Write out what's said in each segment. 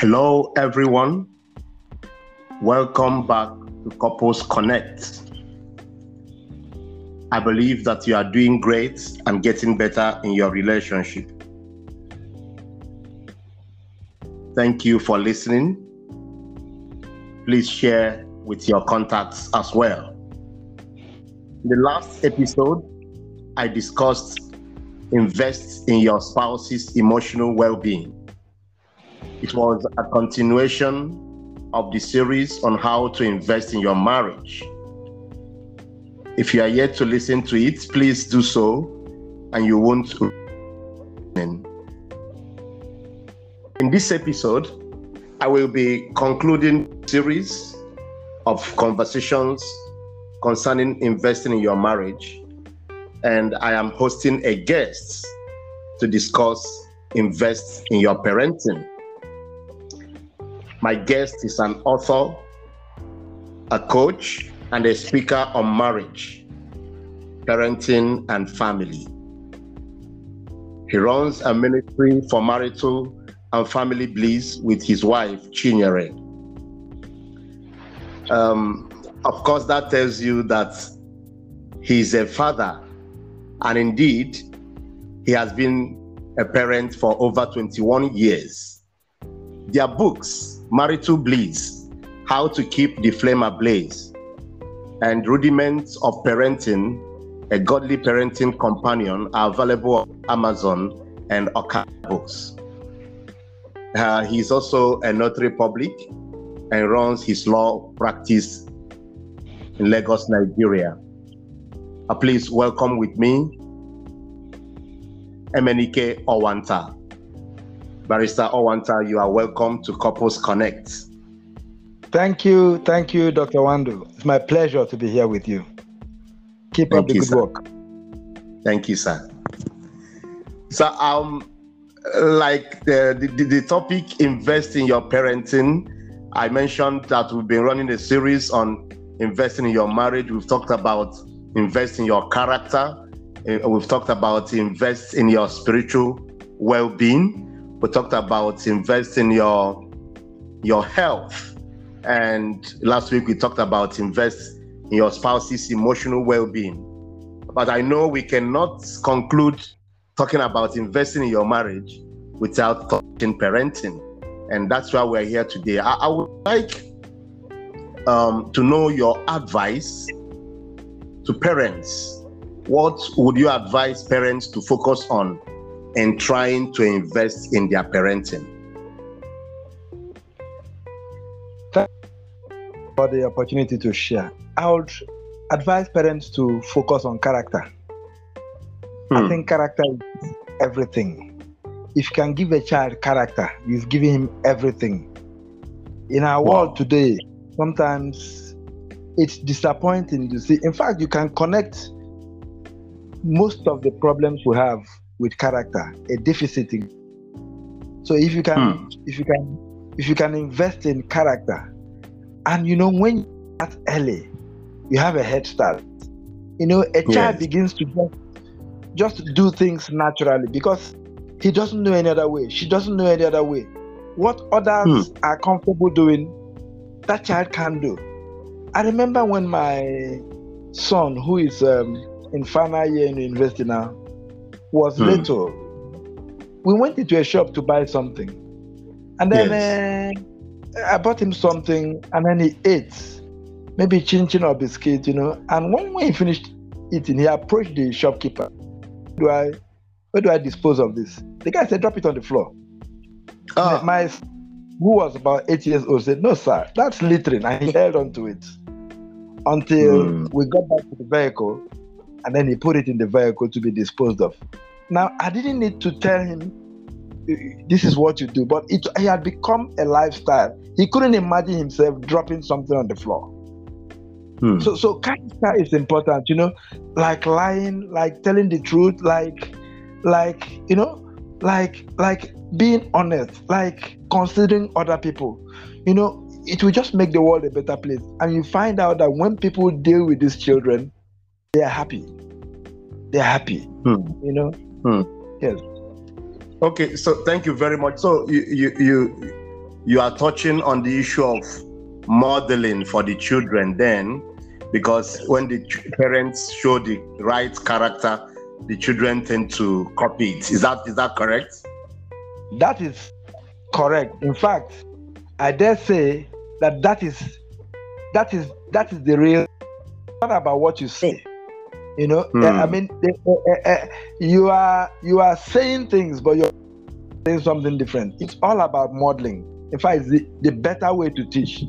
Hello, everyone. Welcome back to Couples Connect. I believe that you are doing great and getting better in your relationship. Thank you for listening. Please share with your contacts as well. In the last episode, I discussed invest in your spouse's emotional well being. It was a continuation of the series on how to invest in your marriage. If you are yet to listen to it, please do so, and you won't. In this episode, I will be concluding series of conversations concerning investing in your marriage, and I am hosting a guest to discuss invest in your parenting. My guest is an author, a coach, and a speaker on marriage, parenting, and family. He runs a ministry for marital and family bliss with his wife, Chinyere. Um, of course, that tells you that he's a father, and indeed, he has been a parent for over 21 years. Their books, marital bliss, how to keep the flame ablaze, and rudiments of parenting, a godly parenting companion are available on Amazon and Okada books. Uh, he's also a notary public and runs his law practice in Lagos, Nigeria. Uh, please welcome with me Emenike Owanta. Barrister Owanta, you are welcome to Couples Connect. Thank you. Thank you, Dr. Wando. It's my pleasure to be here with you. Keep Thank up the you, good sir. work. Thank you, sir. So, um, like the, the, the topic, invest in your parenting. I mentioned that we've been running a series on investing in your marriage. We've talked about invest in your character. Uh, we've talked about invest in your spiritual well-being we talked about investing your your health. And last week we talked about invest in your spouse's emotional well-being. But i know we cannot conclude talking about investing in your marriage without touching parenting. And that's why we're here today. I, I would like um, to know your advice to parents. What would you advise parents to focus on and trying to invest in their parenting. Thank you for the opportunity to share. I would advise parents to focus on character. Hmm. I think character is everything. If you can give a child character, you've given him everything. In our wow. world today, sometimes it's disappointing to see. In fact, you can connect most of the problems we have with character, a deficit in. So if you can, hmm. if you can, if you can invest in character, and you know when that's early, you have a head start. You know, a child yes. begins to just, just do things naturally because he doesn't know any other way. She doesn't know any other way. What others hmm. are comfortable doing, that child can do. I remember when my son, who is um, in final year in university now, was hmm. little. We went into a shop to buy something, and then yes. uh, I bought him something, and then he ate, maybe chin chin or biscuit, you know. And when, when he finished eating, he approached the shopkeeper. Do I, where do I dispose of this? The guy said, drop it on the floor. Oh. My, who was about eight years old, said, no, sir, that's littering, and he held on to it until mm. we got back to the vehicle and then he put it in the vehicle to be disposed of. Now, I didn't need to tell him this is what you do, but it, it had become a lifestyle. He couldn't imagine himself dropping something on the floor. Hmm. So, so character is important, you know, like lying, like telling the truth, like, like you know, like, like being honest, like considering other people. You know, it will just make the world a better place. And you find out that when people deal with these children, they are happy. They're happy. Hmm. You know? Hmm. Yes. Okay, so thank you very much. So you you you you are touching on the issue of modeling for the children then because when the parents show the right character the children tend to copy it is that is that correct that is correct in fact i dare say that that is that is that is the real not about what you say you know hmm. i mean uh, uh, you are you are saying things but you're saying something different. It's all about modeling. In fact it's the, the better way to teach.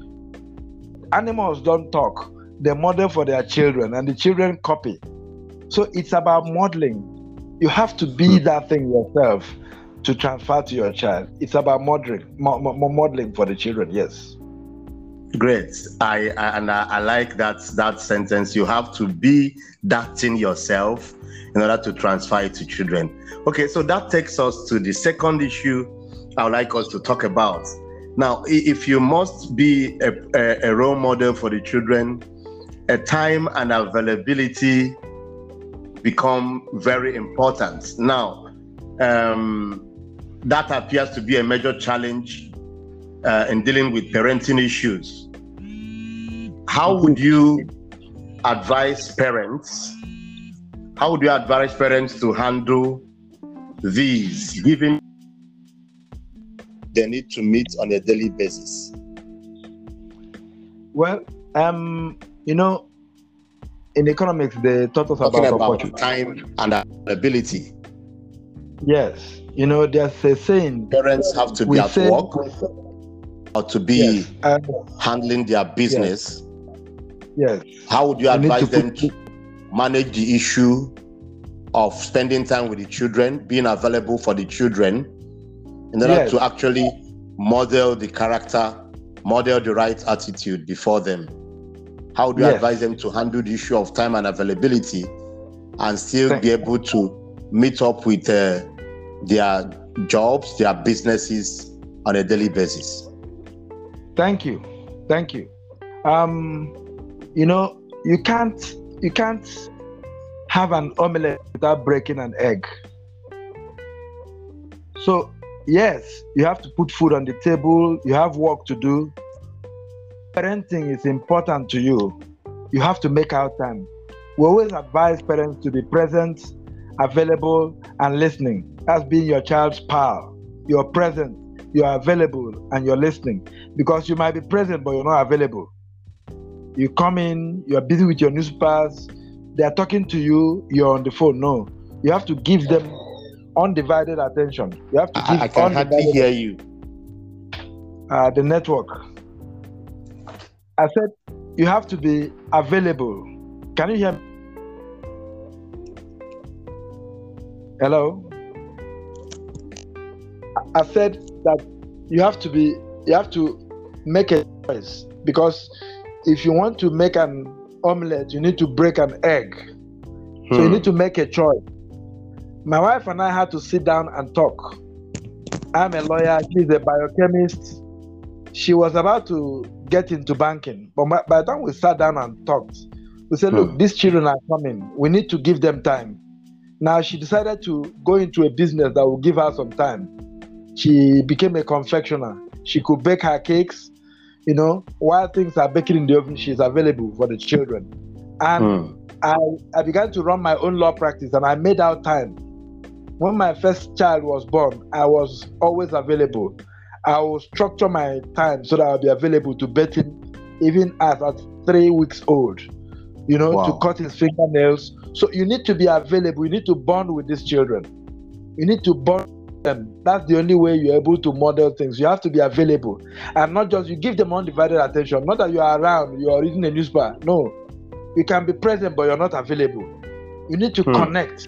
Animals don't talk. They model for their children and the children copy. So it's about modeling. You have to be hmm. that thing yourself to transfer to your child. It's about modeling mo- mo- modeling for the children yes Great. I, I and I, I, like that that sentence. You have to be that thing yourself in order to transfer it to children. Okay, so that takes us to the second issue I would like us to talk about. Now, if you must be a, a, a role model for the children, a time and availability become very important. Now, um, that appears to be a major challenge uh, in dealing with parenting issues, how would you advise parents? How would you advise parents to handle these, given they need to meet on a daily basis? Well, um, you know, in economics, they taught us about, about time and ability. Yes, you know, there's a saying. Parents have to be at say, work or to be yes. uh, handling their business, yes. yes. how would you advise them to manage the issue of spending time with the children, being available for the children, in order yes. to actually model the character, model the right attitude before them? How do you advise them to handle the issue of time and availability and still Thank be able to meet up with uh, their jobs, their businesses on a daily basis? Thank you. Thank you. Um, you know, you can't you can't have an omelette without breaking an egg. So, yes, you have to put food on the table, you have work to do. Parenting is important to you. You have to make out time. We always advise parents to be present, available, and listening. That's being your child's pal. You're present, you are available and you're listening because you might be present but you're not available. You come in, you're busy with your newspapers, they're talking to you, you're on the phone. No, you have to give them undivided attention. You have to give I, I can hardly hear you. Uh, the network. I said you have to be available. Can you hear me? Hello? I said that you have to be you have to make a choice because if you want to make an omelette, you need to break an egg. Hmm. So you hmm. need to make a choice. My wife and I had to sit down and talk. I'm a lawyer, she's a biochemist. She was about to get into banking, but by the time we sat down and talked, we said, Look, hmm. these children are coming. We need to give them time. Now she decided to go into a business that will give her some time she became a confectioner. She could bake her cakes, you know, while things are baking in the oven, she's available for the children. And mm. I, I began to run my own law practice and I made out time. When my first child was born, I was always available. I will structure my time so that I'll be available to bet him even as at three weeks old, you know, wow. to cut his fingernails. So you need to be available. You need to bond with these children. You need to bond them. That's the only way you're able to model things. You have to be available and not just you give them undivided attention. Not that you are around, you are reading a newspaper. No, you can be present, but you're not available. You need to hmm. connect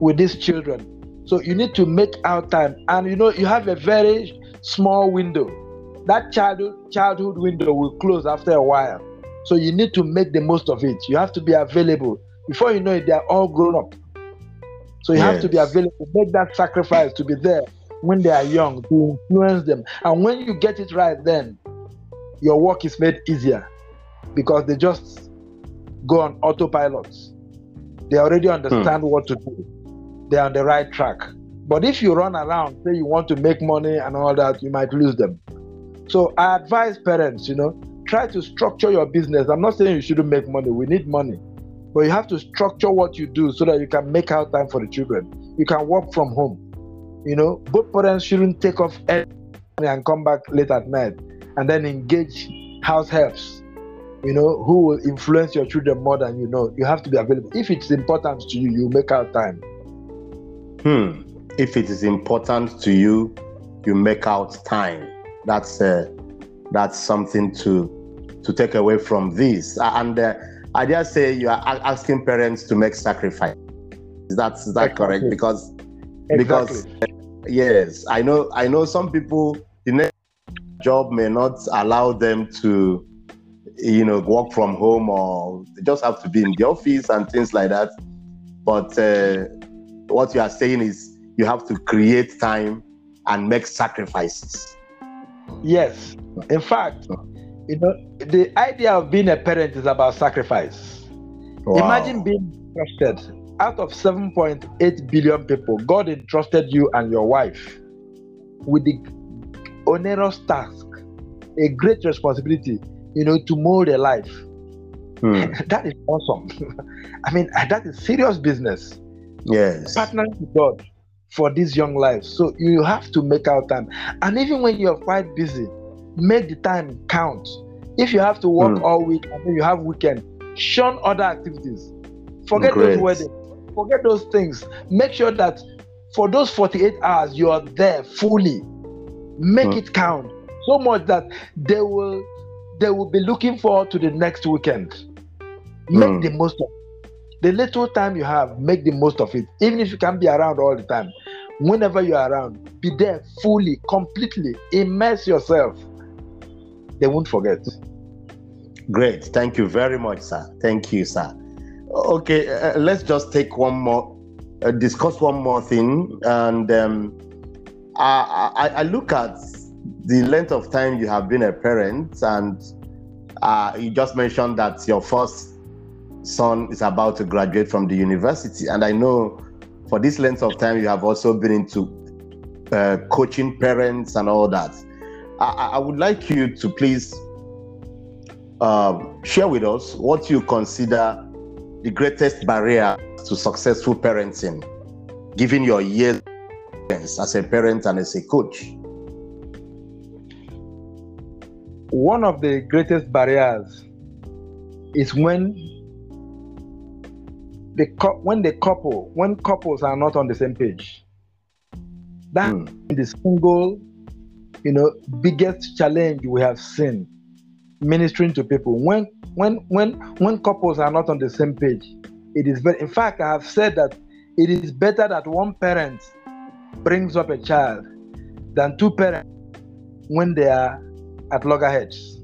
with these children. So you need to make out time, and you know you have a very small window. That childhood childhood window will close after a while. So you need to make the most of it. You have to be available. Before you know it, they are all grown up. So you yes. have to be available, make that sacrifice to be there when they are young to influence them. And when you get it right, then your work is made easier because they just go on autopilot. They already understand hmm. what to do. They're on the right track. But if you run around, say you want to make money and all that, you might lose them. So I advise parents, you know, try to structure your business. I'm not saying you shouldn't make money. We need money. But you have to structure what you do so that you can make out time for the children. You can work from home. You know, both parents shouldn't take off and come back late at night and then engage house helps you know, who will influence your children more than you know. You have to be available. If it's important to you, you make out time. Hmm. If it is important to you, you make out time. That's uh, that's something to to take away from this. And uh, I dare say you are asking parents to make sacrifice. Is that is that exactly. correct? Because exactly. because uh, yes, I know I know some people the next job may not allow them to you know, work from home or they just have to be in the office and things like that. But uh, what you are saying is you have to create time and make sacrifices. Yes. In fact, you know, the idea of being a parent is about sacrifice. Wow. Imagine being trusted out of 7.8 billion people, God entrusted you and your wife with the onerous task, a great responsibility you know, to mold a life. Hmm. that is awesome. I mean, that is serious business. Yes. Partnering with God for these young lives. So you have to make out time. And even when you're quite busy, make the time count. If you have to work hmm. all week and then you have weekend, shun other activities. Forget Great. those weddings. Forget those things. Make sure that for those 48 hours you are there fully. Make hmm. it count so much that they will they will be looking forward to the next weekend. Make mm. the most of it. The little time you have, make the most of it. Even if you can't be around all the time, whenever you're around, be there fully, completely, immerse yourself. They won't forget. Great. Thank you very much, sir. Thank you, sir. Okay, uh, let's just take one more, uh, discuss one more thing. And um, I, I, I look at the length of time you have been a parent, and uh, you just mentioned that your first son is about to graduate from the university, and I know for this length of time you have also been into uh, coaching parents and all that. I, I would like you to please uh, share with us what you consider the greatest barrier to successful parenting, given your years as a parent and as a coach. one of the greatest barriers is when the when the couple when couples are not on the same page that mm. the single you know biggest challenge we have seen ministering to people when when when when couples are not on the same page it is very in fact i have said that it is better that one parent brings up a child than two parents when they are at loggerheads.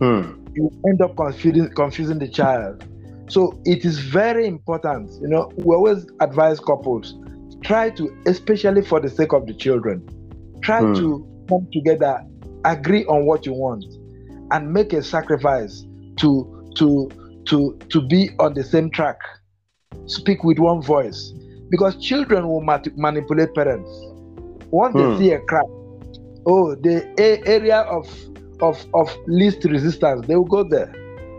Hmm. You end up confusing confusing the child. So it is very important. You know, we always advise couples try to, especially for the sake of the children, try hmm. to come together, agree on what you want, and make a sacrifice to to to to be on the same track. Speak with one voice, because children will manipulate parents. Once hmm. they see a crack, oh the a- area of of of least resistance they will go there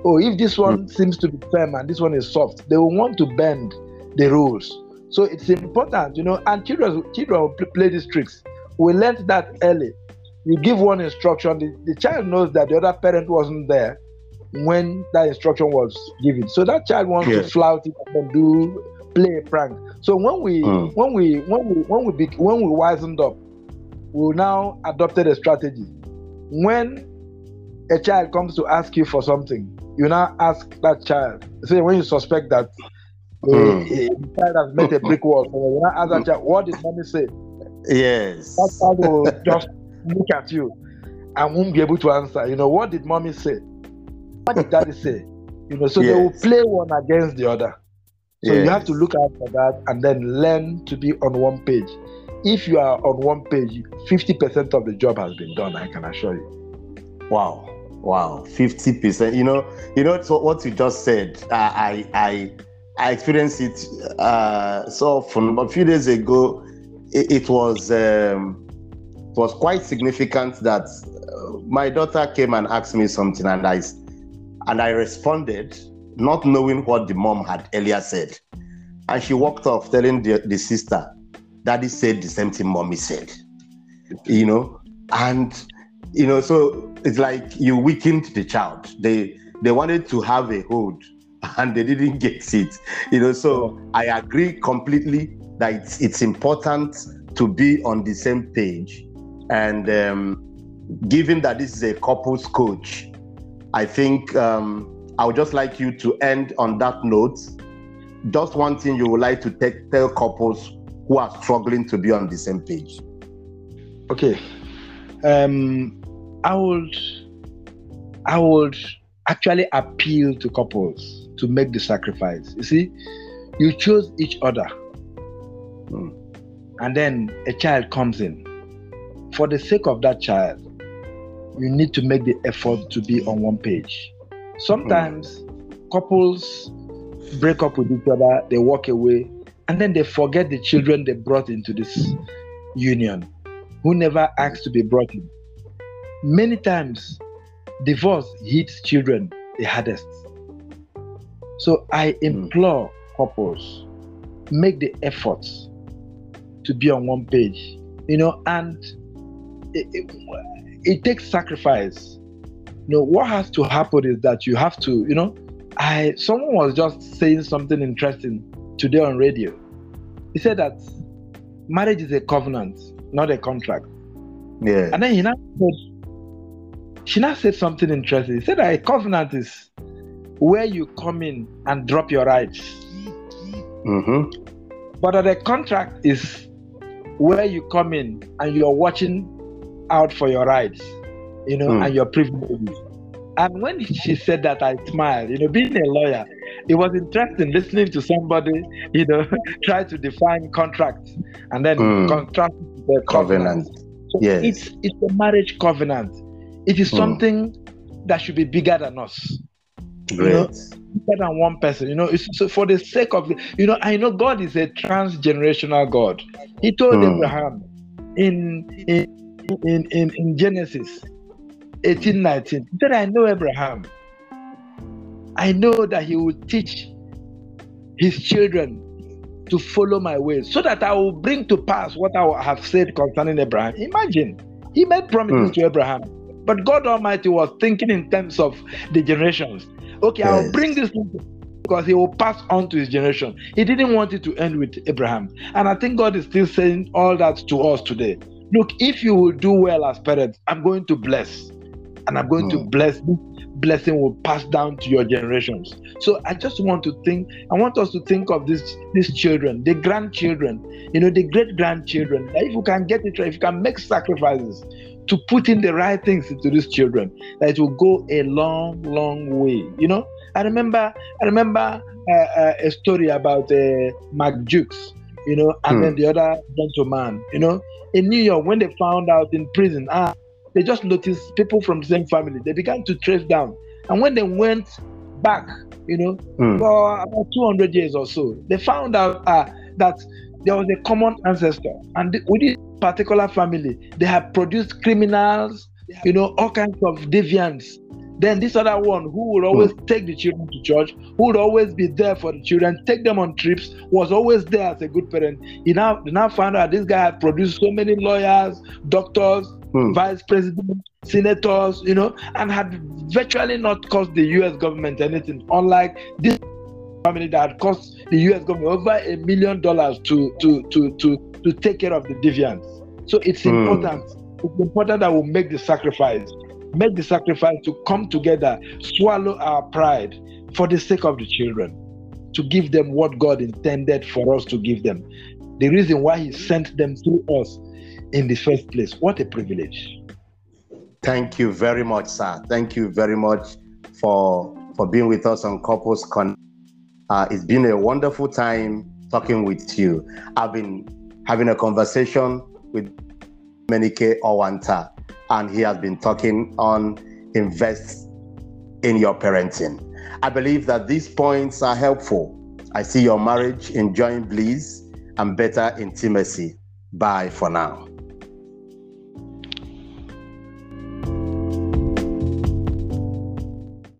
oh if this one mm. seems to be firm and this one is soft they will want to bend the rules so it's important you know and children children will play these tricks we learned that early you give one instruction the, the child knows that the other parent wasn't there when that instruction was given so that child wants yeah. to flout it and do play a prank so when we mm. when we when we when we be, when we wisened up we now adopted a strategy. When a child comes to ask you for something, you now ask that child. Say when you suspect that mm. a, a, child has met a brick wall, so you now ask that child, "What did mommy say?" Yes. That child will just look at you and won't be able to answer. You know, what did mommy say? What did daddy say? You know, so yes. they will play one against the other. So yes. you have to look out for that and then learn to be on one page if you are on one page, 50% of the job has been done, I can assure you. Wow. Wow. 50%. You know, you know so what you just said. I I I experienced it uh, so often. A few days ago, it, it was um, was quite significant that uh, my daughter came and asked me something, and I and I responded, not knowing what the mom had earlier said. And she walked off telling the, the sister, Daddy said the same thing mommy said. You know, and you know, so it's like you weakened the child. They they wanted to have a hold and they didn't get it. You know, so I agree completely that it's, it's important to be on the same page. And um, given that this is a couples coach, I think um, I would just like you to end on that note. Just one thing you would like to take, tell couples who are struggling to be on the same page. Okay. Um, I would, I would actually appeal to couples to make the sacrifice. You see, you choose each other, mm. and then a child comes in. For the sake of that child, you need to make the effort to be on one page. Sometimes mm. couples break up with each other, they walk away, and then they forget the children they brought into this union who never asked to be brought in. Many times, divorce hits children the hardest. So I hmm. implore couples, make the efforts to be on one page, you know, and it, it, it takes sacrifice. You know, what has to happen is that you have to, you know, I someone was just saying something interesting today on radio. He said that marriage is a covenant, not a contract. Yeah. And then he now said, she now said something interesting. He said that a covenant is where you come in and drop your rights. Mm-hmm. But that a contract is where you come in and you're watching out for your rights, you know, mm. and your privileges. And when she said that, I smiled. You know, being a lawyer, it was interesting listening to somebody, you know, try to define contracts and then mm. contrast the covenant. covenant. So yes. it's it's a marriage covenant. It is mm. something that should be bigger than us. Great. You know, bigger than one person. You know, so for the sake of you know, I know God is a transgenerational God. He told mm. Abraham in in in, in, in Genesis 18 19. He said, I know Abraham. I know that he will teach his children to follow my ways so that I will bring to pass what I have said concerning Abraham. Imagine, he made promises mm. to Abraham, but God Almighty was thinking in terms of the generations. Okay, yes. I'll bring this because he will pass on to his generation. He didn't want it to end with Abraham. And I think God is still saying all that to us today. Look, if you will do well as parents, I'm going to bless. And I'm going mm. to hmm. bless. Blessing will pass down to your generations. So I just want to think, I want us to think of these these children, the grandchildren, you know, the great grandchildren. If you can get it right, if you can make sacrifices to put in the right things into these children, that it will go a long, long way. You know, I remember, I remember uh, uh, a story about uh, Max Jukes, you know, and hmm. then the other gentleman, you know, in New York when they found out in prison, ah, they just noticed people from the same family. They began to trace down, and when they went back, you know, hmm. for about 200 years or so, they found out uh, that there was a common ancestor, and with this particular family, they have produced criminals, you know, all kinds of deviants then this other one who would always mm. take the children to church, who would always be there for the children, take them on trips, was always there as a good parent. He now, he now found out this guy had produced so many lawyers, doctors, mm. vice presidents, senators, you know, and had virtually not cost the US government anything, unlike this family that had cost the US government over a million dollars to to to to to take care of the deviants. So it's mm. important. It's important that we make the sacrifice make the sacrifice to come together, swallow our pride for the sake of the children, to give them what God intended for us to give them. The reason why He sent them through us in the first place. What a privilege. Thank you very much, sir. Thank you very much for for being with us on Couples Con. Uh, it's been a wonderful time talking with you. I've been having a conversation with Emenike Owanta and he has been talking on invest in your parenting. I believe that these points are helpful. I see your marriage enjoying bliss and better intimacy. Bye for now.